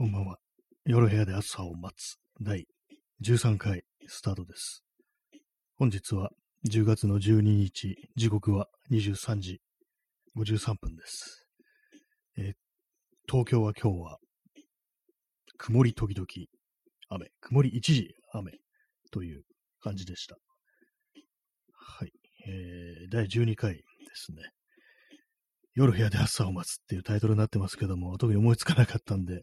こんばんは。夜部屋で朝を待つ第13回スタートです。本日は10月の12日、時刻は23時53分です。え東京は今日は曇り時々雨、曇り一時雨という感じでした。はい。えー第12回ですね。夜部屋で朝を待つっていうタイトルになってますけども、特に思いつかなかったんで、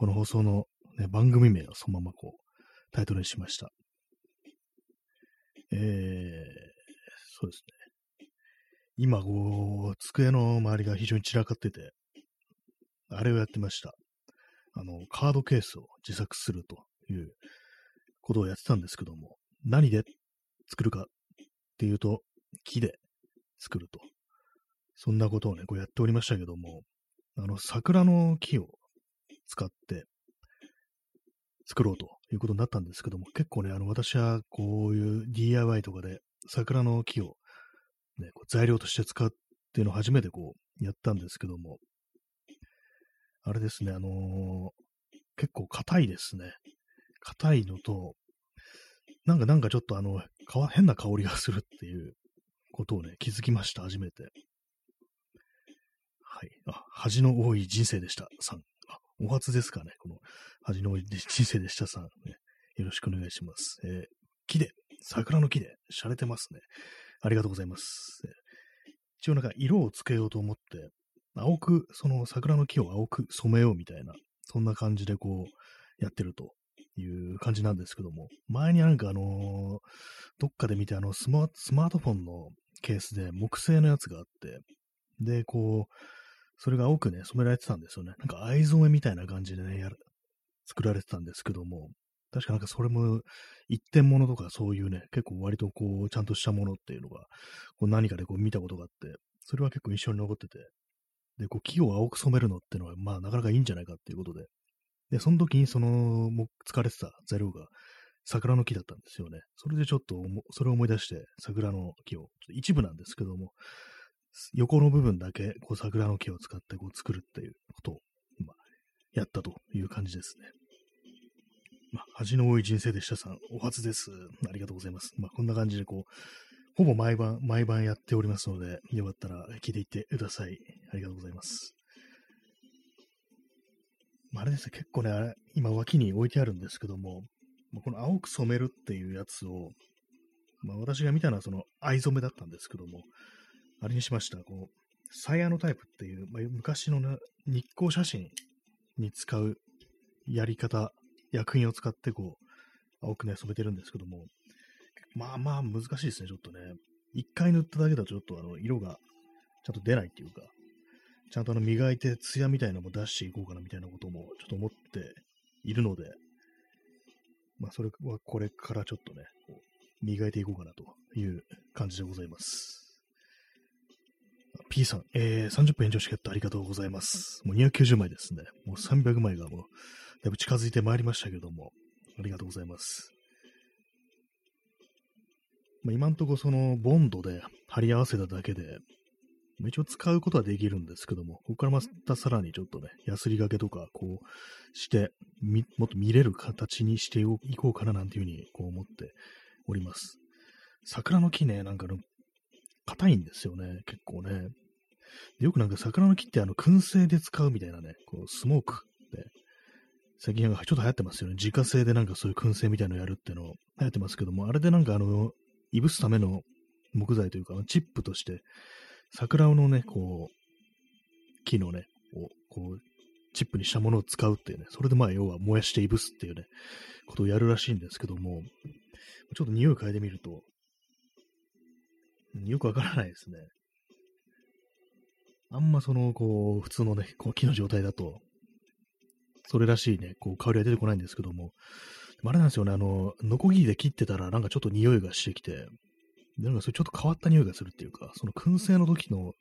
この放送の、ね、番組名をそのままこう、タイトルにしました。えー、そうですね。今、こう、机の周りが非常に散らかってて、あれをやってました。あの、カードケースを自作するということをやってたんですけども、何で作るかっていうと、木で作ると。そんなことをね、こうやっておりましたけども、あの、桜の木を使って作ろうということになったんですけども、結構ね、あの、私はこういう DIY とかで桜の木をね、こう材料として使うっていうのを初めてこうやったんですけども、あれですね、あのー結構硬いですね。硬いのと、なんか、なんかちょっとあの、変な香りがするっていうことをね、気づきました、初めて。はい。あ、恥の多い人生でした、さん。お初ですかね、この恥の人生でしたさん、ね。よろしくお願いします。えー木で、桜の木で、洒落てますね。ありがとうございます。えー一応なんか色をつけようと思って、青く、その桜の木を青く染めようみたいな、そんな感じでこう、やってるという感じなんですけども、前になんかあのーどっかで見てあの、スマートフォンのケースで木製のやつがあって、で、こう、それが青くね、染められてたんですよね。なんか藍染めみたいな感じでね、作られてたんですけども、確かなんかそれも一点物とかそういうね、結構割とこう、ちゃんとしたものっていうのが、こう何かでこう見たことがあって、それは結構印象に残ってて、で、こう木を青く染めるのっていうのは、まあなかなかいいんじゃないかっていうことで、で、その時にその、もう使われてた材料が桜の木だったんですよね。それでちょっとそれを思い出して、桜の木を、一部なんですけども、横の部分だけこう桜の木を使ってこう作るっていうことを、まあ、やったという感じですね。まあ、恥の多い人生でしたさん、お初です。ありがとうございます。まあ、こんな感じでこう、ほぼ毎晩、毎晩やっておりますので、よかったら聞いていってください。ありがとうございます。まあ、あれですね、結構ね、今脇に置いてあるんですけども、この青く染めるっていうやつを、まあ、私が見たのはその藍染めだったんですけども、あれにしました。こう、サイヤのタイプっていう、まあ、昔の、ね、日光写真に使うやり方、薬品を使ってこう、青くね、染めてるんですけども、まあまあ難しいですね、ちょっとね。一回塗っただけだとちょっとあの、色がちゃんと出ないっていうか、ちゃんとあの、磨いて艶みたいなのも出していこうかなみたいなこともちょっと思っているので、まあそれはこれからちょっとね、磨いていこうかなという感じでございます。P さん、えー、30分延長チケットありがとうございます。もう290枚ですね。もう300枚がもう、だいぶ近づいてまいりましたけども、ありがとうございます。まあ、今んとこその、ボンドで貼り合わせただけで、一応使うことはできるんですけども、ここからまたさらにちょっとね、ヤスリ掛けとか、こう、して、もっと見れる形にしていこうかななんていうふうに、こう思っております。桜の木ね、なんかの、硬いんですよね、結構ね。よくなんか桜の木ってあの、燻製で使うみたいなね、こう、スモークで、最近なんかちょっと流行ってますよね。自家製でなんかそういう燻製みたいなのやるっていうの流行ってますけども、あれでなんかあの、いぶすための木材というか、チップとして、桜のね、こう、木のね、をこう、チップにしたものを使うっていうね、それでまあ要は燃やしていぶすっていうね、ことをやるらしいんですけども、ちょっと匂い嗅いでみると、よくわからないですね。あんまその、こう、普通のね、こう木の状態だと、それらしいね、こう、香りは出てこないんですけども、あれなんですよね、あの、ノコギリで切ってたら、なんかちょっと匂いがしてきて、なんかそれちょっと変わった匂いがするっていうか、その燻製の時の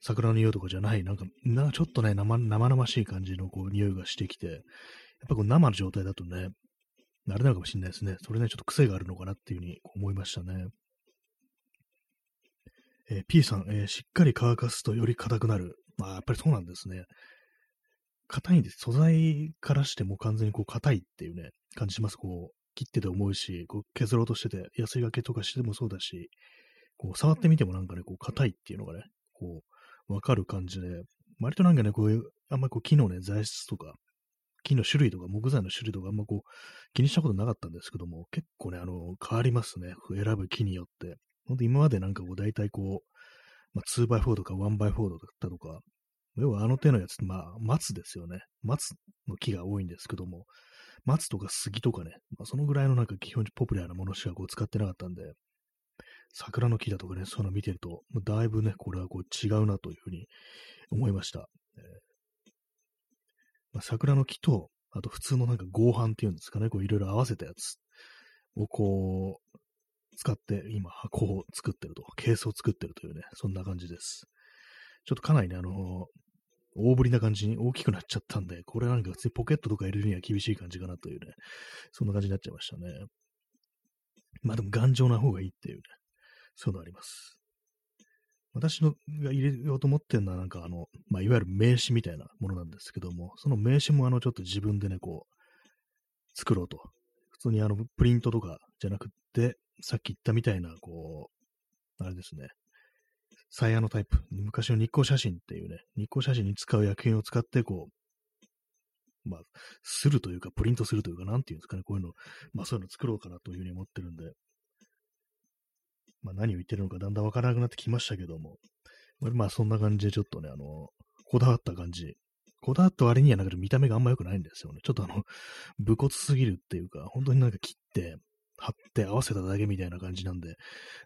桜の匂いとかじゃない、なんか、なんかちょっとね、生生々しい感じのこう匂いがしてきて、やっぱこう生の状態だとね、あれなのかもしれないですね。それね、ちょっと癖があるのかなっていうふうに思いましたね。えー P さん、えーしっかり乾かすとより硬くなる。まあ、やっぱりそうなんですね。硬いんです。素材からしても完全にこう硬いっていうね、感じします。こう、切ってて重いし、こう削ろうとしてて、安いがけとかしてもそうだし、こう、触ってみてもなんかね、こう、硬いっていうのがね、こう、わかる感じで、割となんかね、こういう、あんまりこう、木のね、材質とか、木の種類とか、木材の種類とか、あんまこう、気にしたことなかったんですけども、結構ね、あの、変わりますね。選ぶ木によって。ほんと今までなんかこう、大体こう、まあ、2x4 とか 1x4 だったとか、要はあの手のやつ、まあ、松ですよね。松の木が多いんですけども、松とか杉とかね、まあ、そのぐらいのなんか基本ポピュラーなものしかこう使ってなかったんで、桜の木だとかね、そういうの見てると、だいぶね、これはこう違うなというふうに思いました。えーまあ、桜の木と、あと普通のなんか合板っていうんですかね、こういろいろ合わせたやつをこう、使って今箱を作ってると、ケースを作ってるというね、そんな感じです。ちょっとかなりね、あの、大ぶりな感じに大きくなっちゃったんで、これなんか普通にポケットとか入れるには厳しい感じかなというね、そんな感じになっちゃいましたね。まあでも頑丈な方がいいっていうね、そういうのあります。私のが入れようと思ってるのは、なんかあの、まあ、いわゆる名刺みたいなものなんですけども、その名刺もあの、ちょっと自分でね、こう、作ろうと。普通にあの、プリントとかじゃなくって、さっき言ったみたいな、こう、あれですね、サイヤのタイプ、昔の日光写真っていうね、日光写真に使う薬品を使って、こう、まあ、するというか、プリントするというか、なんていうんですかね、こういうの、まあそういうの作ろうかなというふうに思ってるんで、まあ何を言ってるのかだんだんわからなくなってきましたけども、まあそんな感じでちょっとね、あの、こだわった感じ。こだわった割にはなんか見た目があんま良くないんですよね。ちょっとあの、武骨すぎるっていうか、本当になんか切って、貼って合わせただけみたいな感じなんで、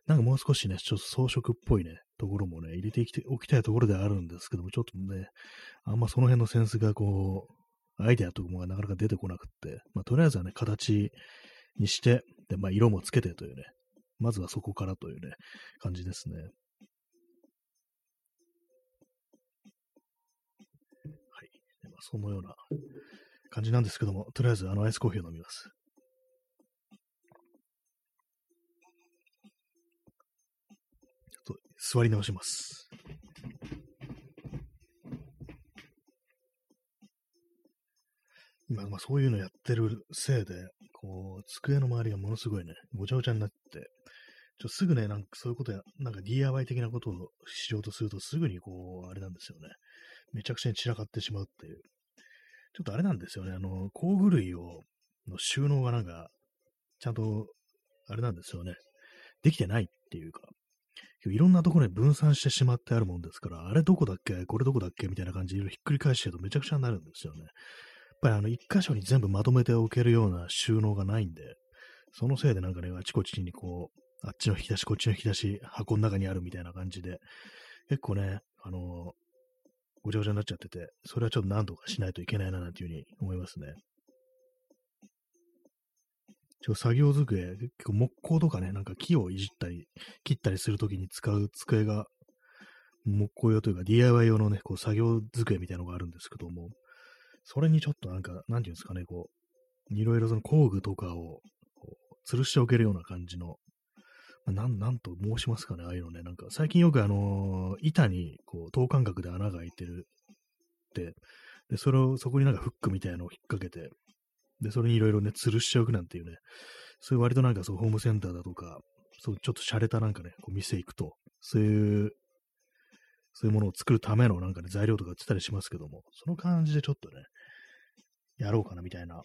なんかもう少しね、ちょっと装飾っぽいね、ところもね、入れておきたいところではあるんですけども、ちょっとね、あんまその辺のセンスがこう、アイデアとかもなかなか出てこなくって、まあ、とりあえずはね、形にして、で、まあ、色もつけてというね、まずはそこからというね、感じですね。はい。まあ、そのような感じなんですけども、とりあえずあのアイスコーヒーを飲みます。座り直します。今、まあ、そういうのやってるせいで、こう、机の周りがものすごいね、ごちゃごちゃになって、ちょすぐね、なんかそういうことや、なんか DIY 的なことをしようとすると、すぐにこう、あれなんですよね。めちゃくちゃに散らかってしまうっていう。ちょっとあれなんですよね。あの、工具類を、の収納がなんか、ちゃんと、あれなんですよね。できてないっていうか、いろんなところに分散してしまってあるもんですから、あれどこだっけ？これどこだっけ？みたいな感じでひっくり返してるとめちゃくちゃになるんですよね。やっぱりあの、一箇所に全部まとめておけるような収納がないんで、そのせいでなんかね、あちこちにこう、あっちの引き出し、こっちの引き出し、箱の中にあるみたいな感じで、結構ね、あのー、ごちゃごちゃになっちゃってて、それはちょっと何とかしないといけないな、なんていうふうに思いますね。作業机、結構木工とかね、なんか木をいじったり、切ったりするときに使う机が、木工用というか DIY 用のね、こう作業机みたいなのがあるんですけども、それにちょっとなんか、なんていうんですかね、こう、いろいろその工具とかを、吊るしておけるような感じの、まあ、なん、なんと申しますかね、ああいうのね、なんか最近よくあのー、板に、こう、等間隔で穴が開いてるって、で、それを、そこになんかフックみたいなのを引っ掛けて、で、それにいろいろね、吊るしておくなんていうね、そういう割となんかそう、ホームセンターだとか、そう、ちょっと洒落たなんかね、こう店行くと、そういう、そういうものを作るためのなんかね、材料とか売ってたりしますけども、その感じでちょっとね、やろうかなみたいな、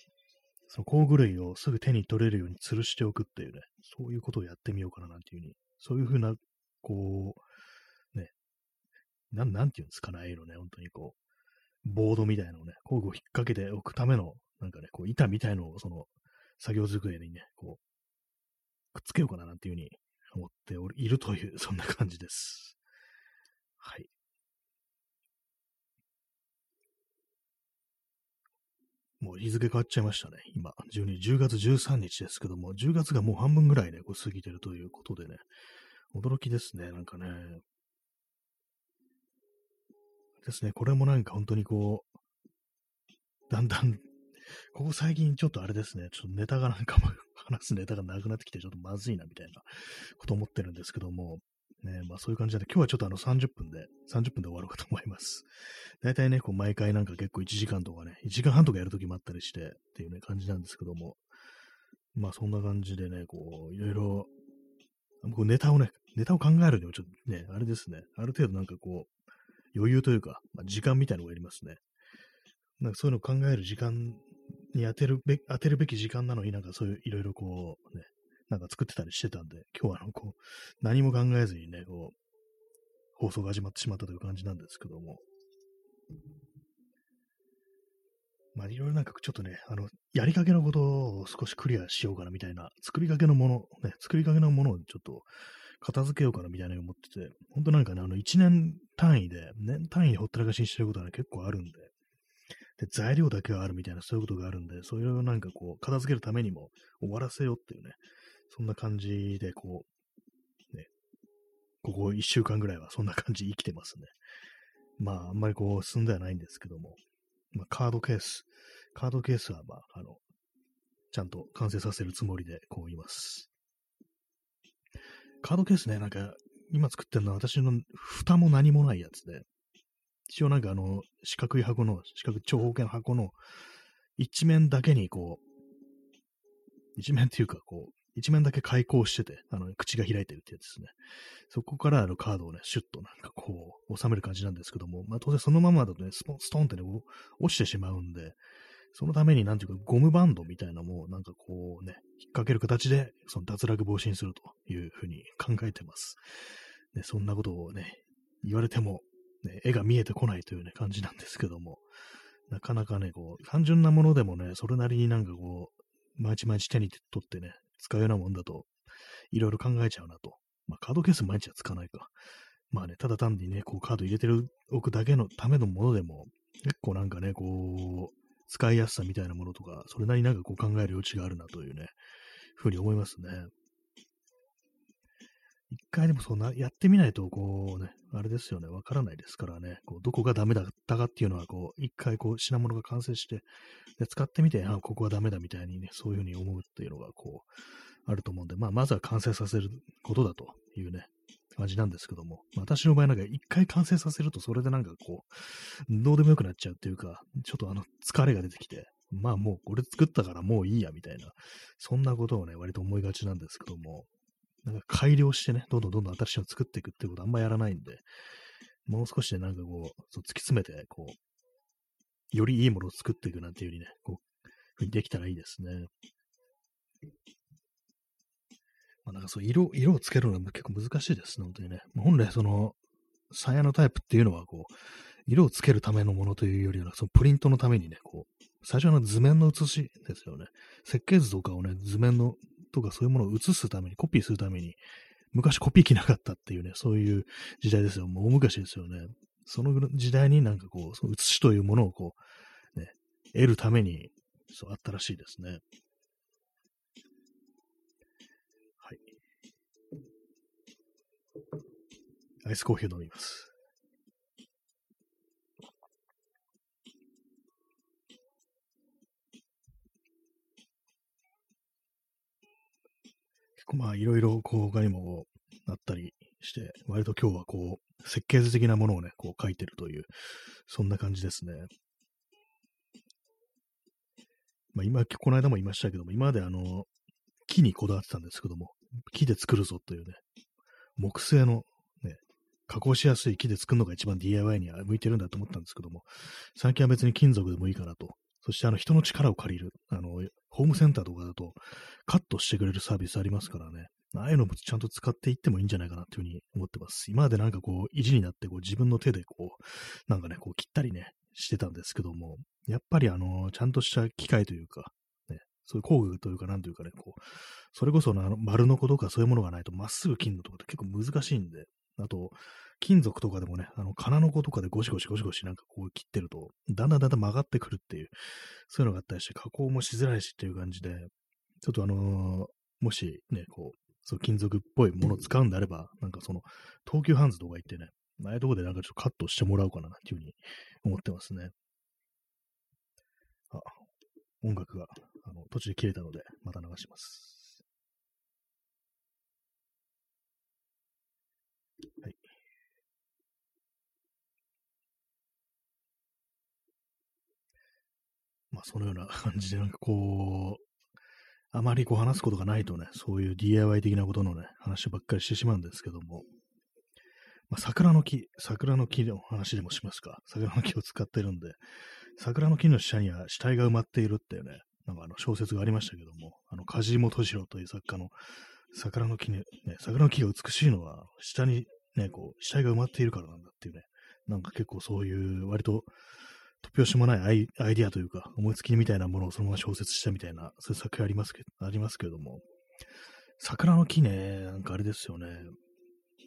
その工具類をすぐ手に取れるように吊るしておくっていうね、そういうことをやってみようかななんていうふうに、そういうふうな、こう、ね、なん、なんていうんですかね、ああいうのね、本当にこう、ボードみたいなのをね、工具を引っ掛けておくためのなんかね、こう板みたいのをその作業机にね、こう、くっつけようかななんていうふうに思っておるいるという、そんな感じです。はい。もう日付変わっちゃいましたね。今、12、10月13日ですけども、10月がもう半分ぐらいね、こう過ぎてるということでね、驚きですね、なんかね。ですね、これもなんか本当にこう、だんだんここ最近ちょっとあれですね、ちょっとネタがなんかも 話すネタがなくなってきてちょっとまずいなみたいなこと思ってるんですけども、ね、まあそういう感じで、今日はちょっとあの30分で、30分で終わろうかと思います。大体ね、こう毎回なんか結構1時間とかね、1時間半とかやるときもあったりしてっていうね、感じなんですけども、まあそんな感じでね、こう、いろいろ、こうネタをね、ネタを考えるにもちょっとね、あれですね、ある程度なんかこう、余裕というか、まあ、時間みたいなのがいりますね。なんかそういうのを考える時間に当てるべ、当てるべき時間なのになんかそういういろいろこう、ね、なんか作ってたりしてたんで、今日はあの、こう、何も考えずにね、こう、放送が始まってしまったという感じなんですけども。まあ、いろいろなんかちょっとね、あの、やりかけのことを少しクリアしようかなみたいな、作りかけのもの、ね、作りかけのものをちょっと片付けようかなみたいな思ってて、本当なんかね、あの、1年単位で、年単位でほったらかしにしてることはね、結構あるんで、で、材料だけはあるみたいな、そういうことがあるんで、それをなんかこう、片付けるためにも終わらせようっていうね、そんな感じで、こう、ね、ここ1週間ぐらいはそんな感じ生きてますね。まあ、あんまりこう、進んではないんですけども、まあ、カードケース、カードケースは、まあ、あの、ちゃんと完成させるつもりで、こういます。カードケースね、なんか、今作ってるのは私の蓋も何もないやつで、一応なんかあの、四角い箱の、四角長方形の箱の一面だけにこう、一面っていうかこう、一面だけ開口してて、あの、口が開いてるってやつですね。そこからあるカードをね、シュッとなんかこう、収める感じなんですけども、まあ当然そのままだとね、スポンストンってね、落ちてしまうんで、そのためになんていうか、ゴムバンドみたいなのも、なんかこうね、引っ掛ける形で、その脱落防止にするというふうに考えてます。で、そんなことをね、言われても、ね、絵が見えてこないというね、感じなんですけども、なかなかね、こう、単純なものでもね、それなりになんかこう、毎日毎日手に取ってね、使うようなもんだと、いろいろ考えちゃうなと。まあ、カードケース毎日は使わないか。まあね、ただ単にね、こう、カード入れてる、置くだけのためのものでも、結構なんかね、こう、使いやすさみたいなものとか、それなりになんかこう考える余地があるなというね、ふうに思いますね。一回でもそうな、やってみないと、こうね、あれですよね、わからないですからね、こうどこがダメだったかっていうのは、こう、一回こう、品物が完成して、で使ってみて、あ、ここはダメだみたいにね、そういうふうに思うっていうのが、こう、あると思うんで、まあ、まずは完成させることだというね、感じなんですけども、まあ、私の場合なんか一回完成させると、それでなんかこう、どうでもよくなっちゃうっていうか、ちょっとあの、疲れが出てきて、まあもうこれ作ったからもういいやみたいな、そんなことをね、割と思いがちなんですけども、なんか改良してね、どんどんどんどん新しいの作っていくっていうことあんまやらないんで、もう少しでなんかこう、そう突き詰めて、こう、よりいいものを作っていくなんていうふうにね、こう、できたらいいですね。まあ、なんかそう、色、色をつけるのも結構難しいですね、本当にね。本来その、サヤのタイプっていうのは、こう、色をつけるためのものというよりは、そのプリントのためにね、こう、最初の図面の写しですよね。設計図とかをね、図面のとかそういうものを写すために、コピーするために、昔コピー機なかったっていうね、そういう時代ですよ。もう大昔ですよね。その時代になんかこう、その写しというものをこう、ね、得るために、そうあったらしいですね。はい。アイスコーヒー飲みます。まあ、いろいろ、こう、他にもあったりして、割と今日はこう、設計図的なものをね、こう書いてるという、そんな感じですね。まあ、今、この間も言いましたけども、今まであの、木にこだわってたんですけども、木で作るぞというね、木製のね、加工しやすい木で作るのが一番 DIY には向いてるんだと思ったんですけども、最近は別に金属でもいいかなと。そしてあの人の力を借りる。あの、ホームセンターとかだと、カットしてくれるサービスありますからね。ああいうのもちゃんと使っていってもいいんじゃないかなっていうふうに思ってます。今までなんかこう、意地になってこう自分の手でこう、なんかね、こう切ったりね、してたんですけども、やっぱりあの、ちゃんとした機械というか、ね、そういう工具というか、なんというかね、こう、それこそあの丸の子とかそういうものがないとまっすぐ切るのとかって結構難しいんで、あと、金属とかでもね、あの、金の子とかでゴシゴシゴシゴシなんかこう切ってると、だんだんだんだん曲がってくるっていう、そういうのがあったりして、加工もしづらいしっていう感じで、ちょっとあのー、もしね、こう、そう金属っぽいものを使うんであれば、なんかその、東急ハンズとか行ってね、ああいうとこでなんかちょっとカットしてもらおうかなっていうふうに思ってますね。あ、音楽が、あの、途中で切れたので、また流します。まあ、そのような感じで、なんかこう、あまりこう話すことがないとね、そういう DIY 的なことのね、話ばっかりしてしまうんですけども、まあ、桜の木、桜の木の話でもしますか。桜の木を使ってるんで、桜の木の下には死体が埋まっているっていうね、なんかあの小説がありましたけども、あの、梶本次郎という作家の桜の木ね、ね、桜の木が美しいのは、下にね、こう、死体が埋まっているからなんだっていうね、なんか結構そういう割と突拍子もないアイアイディアというか、思いつきみたいなものをそのまま小説したみたいな、そういう作品ありますけ、ありますけども、桜の木ね、なんかあれですよね。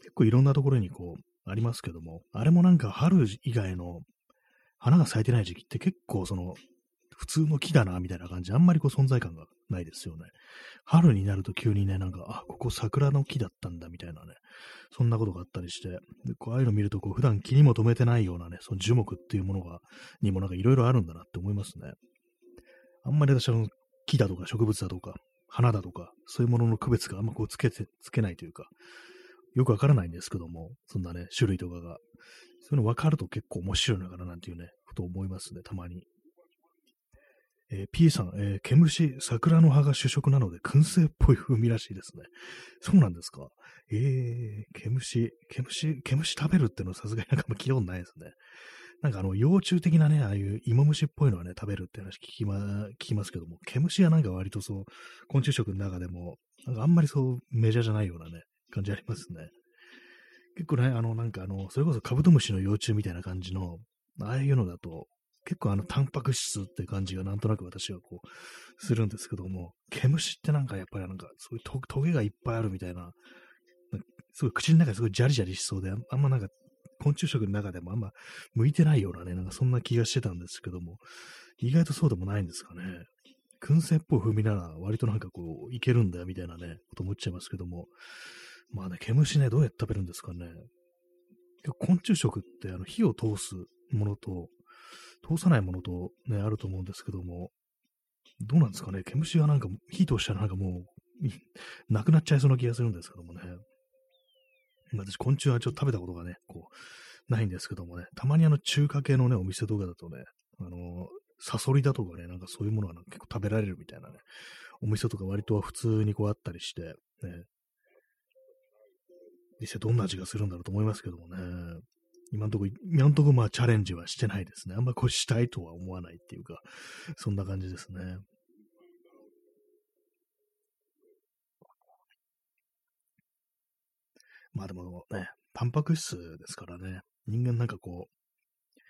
結構いろんなところにこう、ありますけども、あれもなんか春以外の花が咲いてない時期って結構その、普通の木だな、みたいな感じ、あんまりこう存在感がないですよね。春になると急にね、なんか、あ、ここ桜の木だったんだ、みたいなね、そんなことがあったりして、こうああいうの見ると、こう、普段気にも留めてないようなね、その樹木っていうものが、にもなんかいろいろあるんだなって思いますね。あんまり私は木だとか植物だとか、花だとか、そういうものの区別があんまこうつけて、つけないというか、よくわからないんですけども、そんなね、種類とかが。そういうの分かると結構面白いのかななんていうね、ことを思いますね、たまに。えー、P さん、えー、毛虫、桜の葉が主食なので、燻製っぽい風味らしいですね。そうなんですか？えー、毛虫、毛虫、毛虫食べるっていうのはさすがになんか聞いたことないですね。なんかあの、幼虫的なね、ああいう芋虫っぽいのはね、食べるって話聞きま、聞きますけども、毛虫はなんか割とそう、昆虫食の中でも、なんかあんまりそうメジャーじゃないようなね、感じありますね。結構ね、あの、なんかあの、それこそカブトムシの幼虫みたいな感じの、ああいうのだと、結構あの、タンパク質って感じがなんとなく私はこう、するんですけども、毛虫ってなんかやっぱりなんか、そういうトゲがいっぱいあるみたいな、すごい口の中ですごいジャリジャリしそうで、あんまなんか、昆虫食の中でもあんま向いてないようなね、なんかそんな気がしてたんですけども、意外とそうでもないんですかね。燻製っぽい風味なら割となんかこう、いけるんだよみたいなね、こと思っちゃいますけども、まあね、毛虫ね、どうやって食べるんですかね。昆虫食ってあの火を通すものと、通さないものとね、あると思うんですけども、どうなんですかね？毛虫はなんか火通したらなんかもう、なくなっちゃいそうな気がするんですけどもね。私、昆虫はちょっと食べたことがね、こう、ないんですけどもね、たまにあの中華系のね、お店とかだとね、あの、サソリだとかね、なんかそういうものが結構食べられるみたいなね、お店とか割と普通にこうあったりして、ね、実際どんな味がするんだろうと思いますけどもね。今んとこ、今んとこまあチャレンジはしてないですね。あんまこうしたいとは思わないっていうか、そんな感じですね。まあでもね、タンパク質ですからね。人間なんかこう、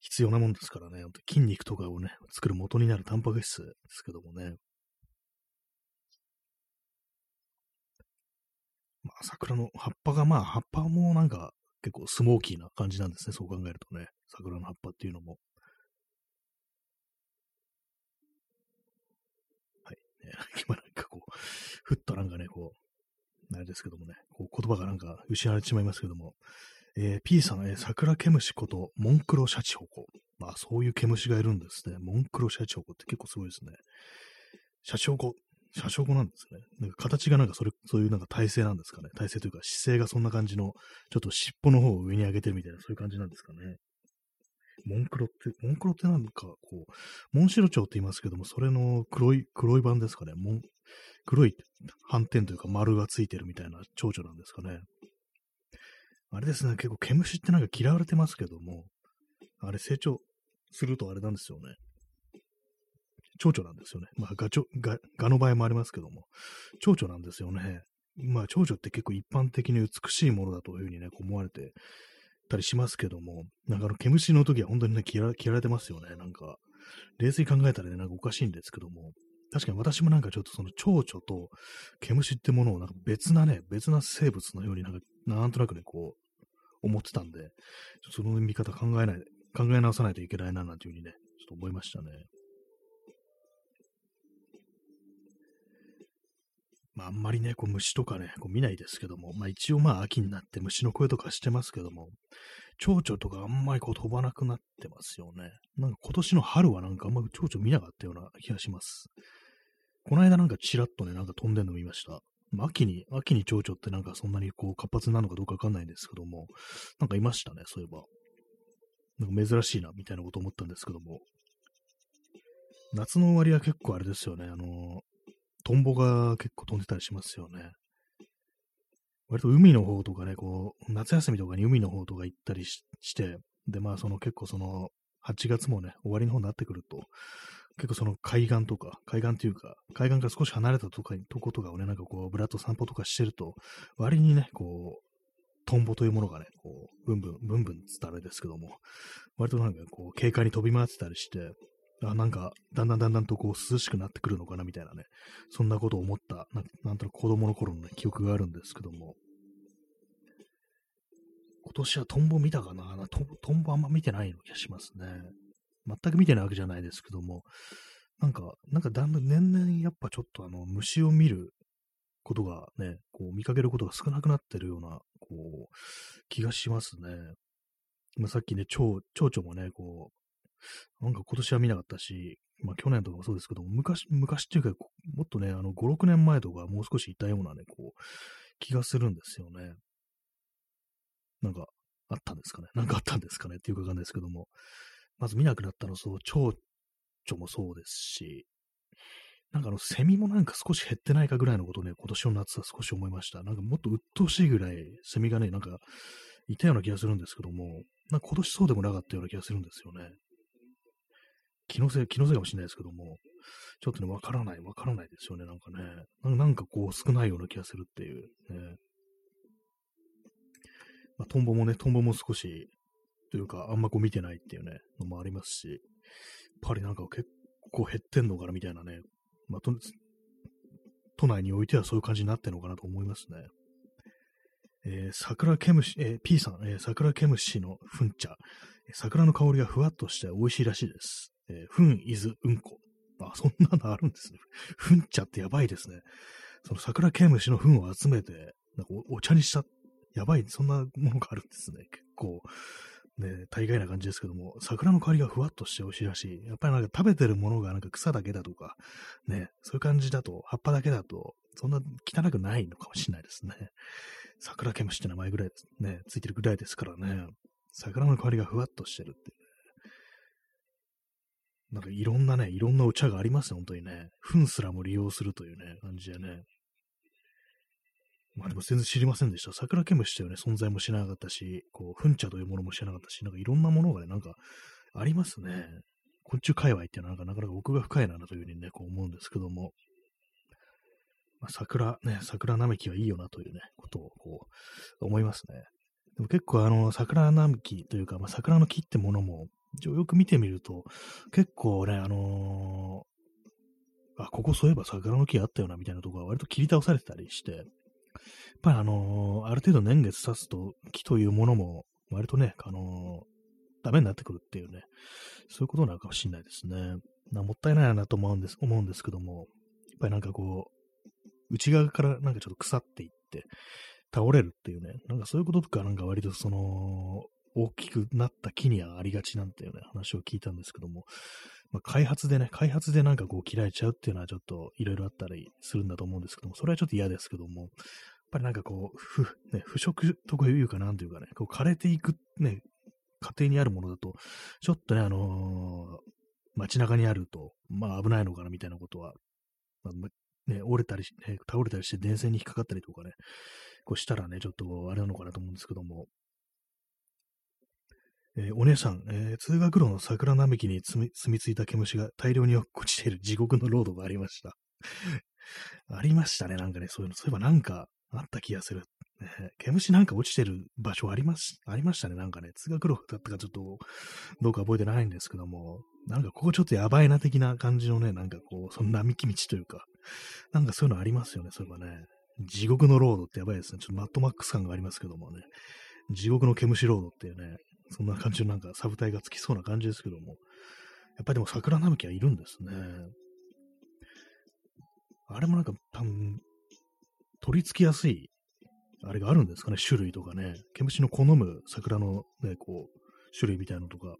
必要なもんですからね。筋肉とかをね、作る元になるタンパク質ですけどもね。まあ、桜の葉っぱが、まあ、葉っぱもなんか結構スモーキーな感じなんですね。そう考えるとね。桜の葉っぱっていうのも。はい。ね、今なんかこう、ふっとなんかね、こう、あれですけどもね、こう言葉がなんか失われてしまいますけども、えー、P さん、えー、桜毛虫こと、モンクロシャチホコ。まあ、そういう毛虫がいるんですね。モンクロシャチホコって結構すごいですね。シャチホコ車掌なんですね。なんか形がなんかそれ、そういうなんか体勢なんですかね。体勢というか姿勢がそんな感じの、ちょっと尻尾の方を上に上げてるみたいな、そういう感じなんですかね。モンクロって、モンクロってなんかこう、モンシロチョウって言いますけども、それの黒い、黒い版ですかね。モン、黒い斑点というか丸がついてるみたいな蝶々なんですかね。あれですね、結構毛虫ってなんか嫌われてますけども、あれ成長するとあれなんですよね。蝶々なんですよね。まあ、ガチョ、ガ、ガの場合もありますけども、蝶々なんですよね。まあ、蝶々って結構一般的に美しいものだというふうにね、こう思われてたりしますけども、なんかあの、毛虫の時は本当にね、嫌られてますよね。なんか、冷静に考えたらね、なんかおかしいんですけども、確かに私もなんかちょっとその蝶々と毛虫ってものをなんか別なね、別な生物のようになんか、なんとなくね、こう、思ってたんで、その見方考えない、考え直さないといけないな、なんていうふうにね、ちょっと思いましたね。まあ、あんまりね、こう虫とかね、こう見ないですけども、まあ一応まあ秋になって虫の声とかしてますけども、蝶々とかあんまりこう飛ばなくなってますよね。なんか今年の春はなんかあんまり蝶々見なかったような気がします。この間なんかチラッとね、なんか飛んでんの見ました。まあ秋に、秋に蝶々ってなんかそんなにこう活発なのかどうかわかんないんですけども、なんかいましたね、そういえば。なんか珍しいな、みたいなこと思ったんですけども。夏の終わりは結構あれですよね、あの、トンボが結構飛んでたりしますよね。割と海の方とかね、こう、夏休みとかに海の方とか行ったりして、で、まあその結構その、8月もね、終わりの方になってくると、結構その海岸とか、海岸というか、海岸から少し離れたとかとことかをね、なんかこう、ぶらっと散歩とかしてると、割にね、こう、トンボというものがね、こう、ブンブン、ブンブンつったらあれですけども、割となんかこう、軽快に飛び回ってたりして、あ、なんか、だんだんだんだんとこう、涼しくなってくるのかな、みたいなね、そんなことを思った。な、なんとなく子供の頃のね、記憶があるんですけども、今年はトンボ見たかな？トトンボあんま見てないの気がしますね。全く見てないわけじゃないですけども、なんか、なんかだんだん年々やっぱちょっとあの、虫を見ることがね、こう見かけることが少なくなってるような、こう、気がしますね。まあ、さっきね、蝶、蝶々もね、こう、なんか今年は見なかったし、まあ去年とかもそうですけど、昔、昔っていうか、もっとね、あの、5、6年前とかもう少しいたようなね、こう、気がするんですよね。なんか、あったんですかね。なんかあったんですかねっていうかわかんないですけども。まず見なくなったの、そう、蝶々もそうですし、なんかあの、セミもなんか少し減ってないかぐらいのことをね、今年の夏は少し思いました。なんかもっと鬱陶しいぐらい、セミがね、なんか、いたような気がするんですけども、なんか今年そうでもなかったような気がするんですよね。気のせい、気のせいかもしれないですけども、ちょっとね、わからない、わからないですよね、なんかね。なんかこう、少ないような気がするっていう、ね。まあ、トンボもね、トンボも少し、というか、あんまこう見てないっていうね、のもありますし、やっぱりなんか結構減ってんのかなみたいなね、まあ、都内においてはそういう感じになってるのかなと思いますね。えー、桜ケムシ、えー、P さん、えー、桜ケムシのふん茶、桜の香りがふわっとして美味しいらしいです。えー、ふん、いず、うんこ。あ、そんなのあるんですね。ふ ん茶ってやばいですね。その桜ケムシのふんを集めて、なんかお茶にしたやばい、そんなものがあるんですね。結構、ね、大概な感じですけども、桜の香りがふわっとして美味しいらしい。やっぱりなんか食べてるものがなんか草だけだとか、ね、そういう感じだと、葉っぱだけだと、そんな汚くないのかもしれないですね。桜ケムシって名前ぐらいね、ついてるぐらいですからね、桜の香りがふわっとしてるって。なんかいろんなね、いろんなお茶がありますね、本当にね。糞すらも利用するというね、感じでね。まあでも全然知りませんでした。桜ケムシというね、存在も知らなかったし、こう、フン茶というものも知らなかったし、なんかいろんなものがね、なんかありますね。昆虫界隈っていうのはなんかなかなか奥が深いなというふうにね、こう思うんですけども、まあ、桜、ね、桜並木はいいよなというね、ことをこう、思いますね。でも結構あの、桜並木というか、まあ、桜の木ってものも、よく見てみると、結構ね、あのー、あ、ここそういえば桜の木あったよな、みたいなとこが割と切り倒されてたりして、やっぱりあのー、ある程度年月経つと木というものも割とね、あのー、ダメになってくるっていうね、そういうことなのかもしれないですね。なもったいないなと思うんです、思うんですけども、やっぱりなんかこう、内側からなんかちょっと腐っていって、倒れるっていうね、なんかそういうこととかなんか割とその、大きくなった木にはありがちなんていうね、話を聞いたんですけども、まあ、開発でね、開発でなんかこう切られちゃうっていうのはちょっといろいろあったりするんだと思うんですけども、それはちょっと嫌ですけども、やっぱりなんかこう、ふ、ね、腐食とかいうかなんというかね、こう枯れていくね、過程にあるものだと、ちょっとね、あのー、街中にあると、まあ危ないのかなみたいなことは、まあ、ね、折れたり、ね、倒れたりして電線に引っかかったりとかね、こうしたらね、ちょっとあれなのかなと思うんですけども、えー、お姉さん、えー、通学路の桜並木に住み住み着いた毛虫が大量に落ちている地獄のロードがありました。ありましたね、なんかね、そういうの。そういえばなんか、あった気がする。ね、毛虫なんか落ちてる場所あります、ありましたね。なんかね、通学路だったかちょっと、どうか覚えてないんですけども、なんかここちょっとやばいな的な感じのね、なんかこう、そんな並木道というか、なんかそういうのありますよね、そういえばね。地獄のロードってやばいですね。ちょっとマットマックス感がありますけどもね。地獄の毛虫ロードっていうね、そんな感じのなんかサブタイがつきそうな感じですけども。やっぱりでも桜並木はいるんですね。あれもなんか多分、取り付きやすい、あれがあるんですかね、種類とかね。毛虫の好む桜のね、こう、種類みたいなのとか。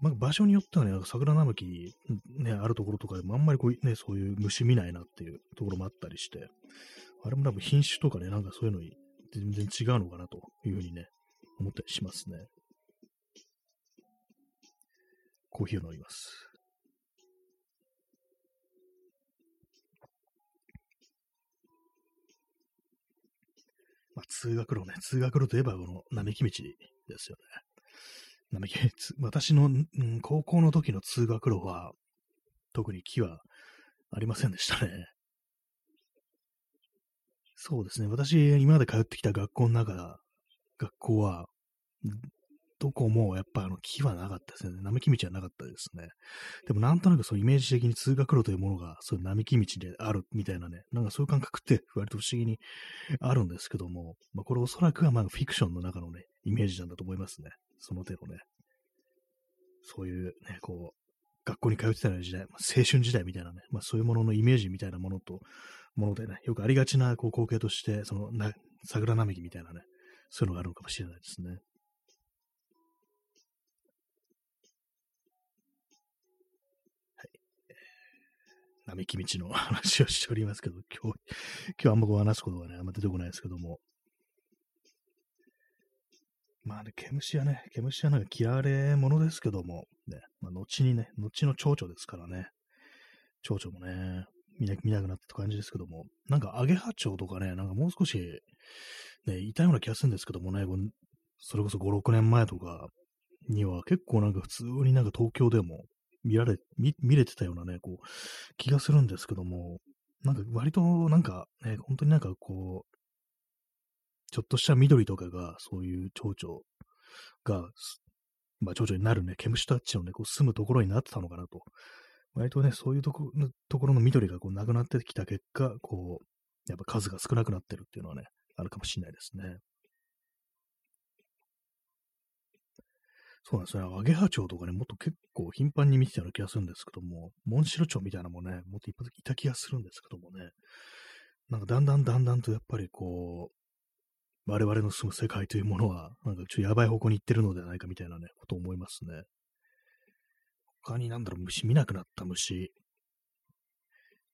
まあ、場所によってはね、桜並木、ね、あるところとかでもあんまりこう、ね、そういう虫見ないなっていうところもあったりして、あれも多分品種とかね、なんかそういうのに全然違うのかなというふうにね、思ったりしますね。コーヒーを飲みます。まあ、通学路ね、通学路といえばこの並木道ですよね。並木、私の、うん、高校の時の通学路は、特に木はありませんでしたね。そうですね。私、今まで通ってきた学校の中、学校は、どこもやっぱあの木はなかったですね。並木道はなかったですね。でもなんとなくそうイメージ的に通学路というものがそういう並木道であるみたいなね、なんかそういう感覚って割と不思議にあるんですけども、まあ、これおそらくはまあフィクションの中のね、イメージなんだと思いますね。その手のね。そういうね、こう、学校に通ってた時代、まあ、青春時代みたいなね、まあそういうもののイメージみたいなものと、ものでね、よくありがちなこう光景として、そのな桜並木みたいなね、そういうのがあるのかもしれないですね。並木道の 話をしておりますけど、今日、今日あんまこう話すことがね、あんま出てこないですけども。まあね、毛虫はね、毛虫はなんか嫌われ者ですけども、ね、まあ、後にね、後の蝶々ですからね、蝶々もね、見な見なくなった感じですけども、なんかアゲハチョウとかね、なんかもう少し、ね、痛いような気がするんですけどもね、それこそ5、6年前とかには結構なんか普通になんか東京でも見られ、見見れてたようなね、こう、気がするんですけども、なんか割となんかね、本当になんかこう、ちょっとした緑とかが、そういう蝶々が、まあ、蝶々になるね、毛虫たちのね、こう住むところになってたのかなと。割とね、そういうところところの緑がこうなくなってきた結果、こう、やっぱ数が少なくなってるっていうのはね、あるかもしれないですね。そうなんですね。アゲハチョウとかね、もっと結構頻繁に見てたような気がするんですけども、モンシロチョウみたいなのもね、もっといっぱいた気がするんですけどもね、なんかだんだんだんだんとやっぱりこう、我々の住む世界というものは、なんかちょっとやばい方向に行ってるのではないかみたいなね、ことを思いますね。他になんだろう、虫見なくなった虫。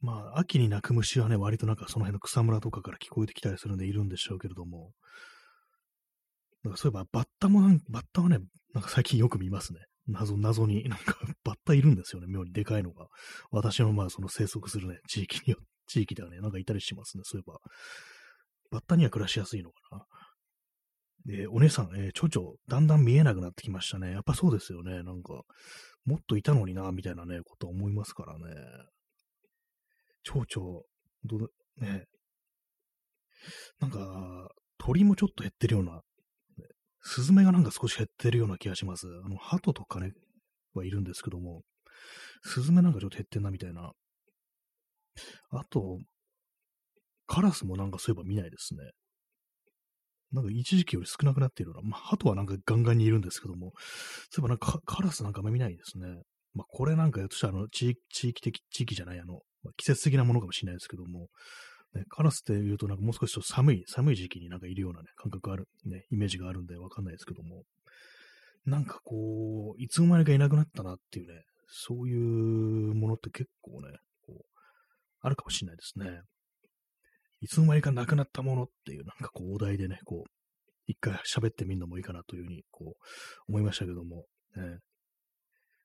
まあ、秋に鳴く虫はね、割となんかその辺の草むらとかから聞こえてきたりするんでいるんでしょうけれども、なんかそういえばバッタもなん、バッタはね、なんか最近よく見ますね。謎、謎に、なんか バッタいるんですよね、妙にでかいのが。私のまあその生息するね、地域によ、地域ではね、なんかいたりしますね、そういえば。バッタには暮らしやすいのかな。で、お姉さん、えー、ちょちょ、だんだん見えなくなってきましたね。やっぱそうですよね。なんか、もっといたのにな、みたいなね、こと思いますからね。蝶々、ど、ね。なんか、鳥もちょっと減ってるようなスズメがなんか少し減ってるような気がします。あの、鳩とかね、はいるんですけども、スズメなんかちょっと減ってんなみたいな。あと、カラスもなんかそういえば見ないですね。なんか一時期より少なくなっているような。まあ、鳩はなんかガンガンにいるんですけども、そういえばなんかカラスなんかあんま見ないですね。まあ、これなんか、としたらあの地域的、地域じゃない、あの、まあ、季節的なものかもしれないですけども、ね、カラスって言うとなんかもう少し寒い、寒い時期になんかいるようなね、感覚ある、ね、イメージがあるんでわかんないですけども、なんかこう、いつの間にかいなくなったなっていうね、そういうものって結構ね、こう、あるかもしれないですね。いつの間にかなくなったものっていう、なんかこう、お題でね、こう、一回喋ってみるのもいいかなというふうに、こう、思いましたけども、ね、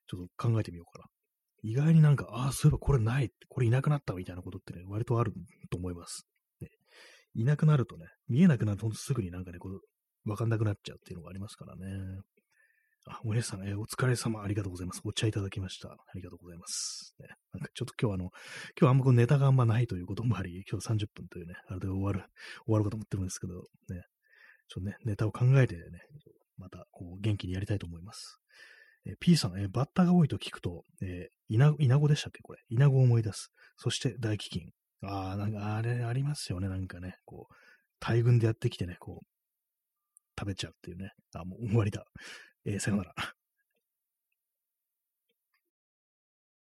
ちょっと考えてみようかな。意外になんか、ああ、そういえばこれない、これいなくなったみたいなことってね、割とあると思います。ね、いなくなるとね、見えなくなるとすぐになんかね、こう、わかんなくなっちゃうっていうのがありますからね。あ、お姉さん、えー、お疲れ様、ありがとうございます。お茶いただきました。ありがとうございます。ね、なんかちょっと今日あの、今日あんまこうネタがあんまないということもあり、今日30分というね、あれで終わる、終わるかと思ってるんですけど、ね、ちょっとね、ネタを考えてね、またこう元気にやりたいと思います。えー、P さん、えー、バッタが多いと聞くと、えー、イナイナゴでしたっけこれ。イナゴを思い出す。そして大飢饉。ああ、なんかあれありますよね。なんかね、こう、大群でやってきてね、こう、食べちゃうっていうね。あ、もう終わりだ。えー、さよなら。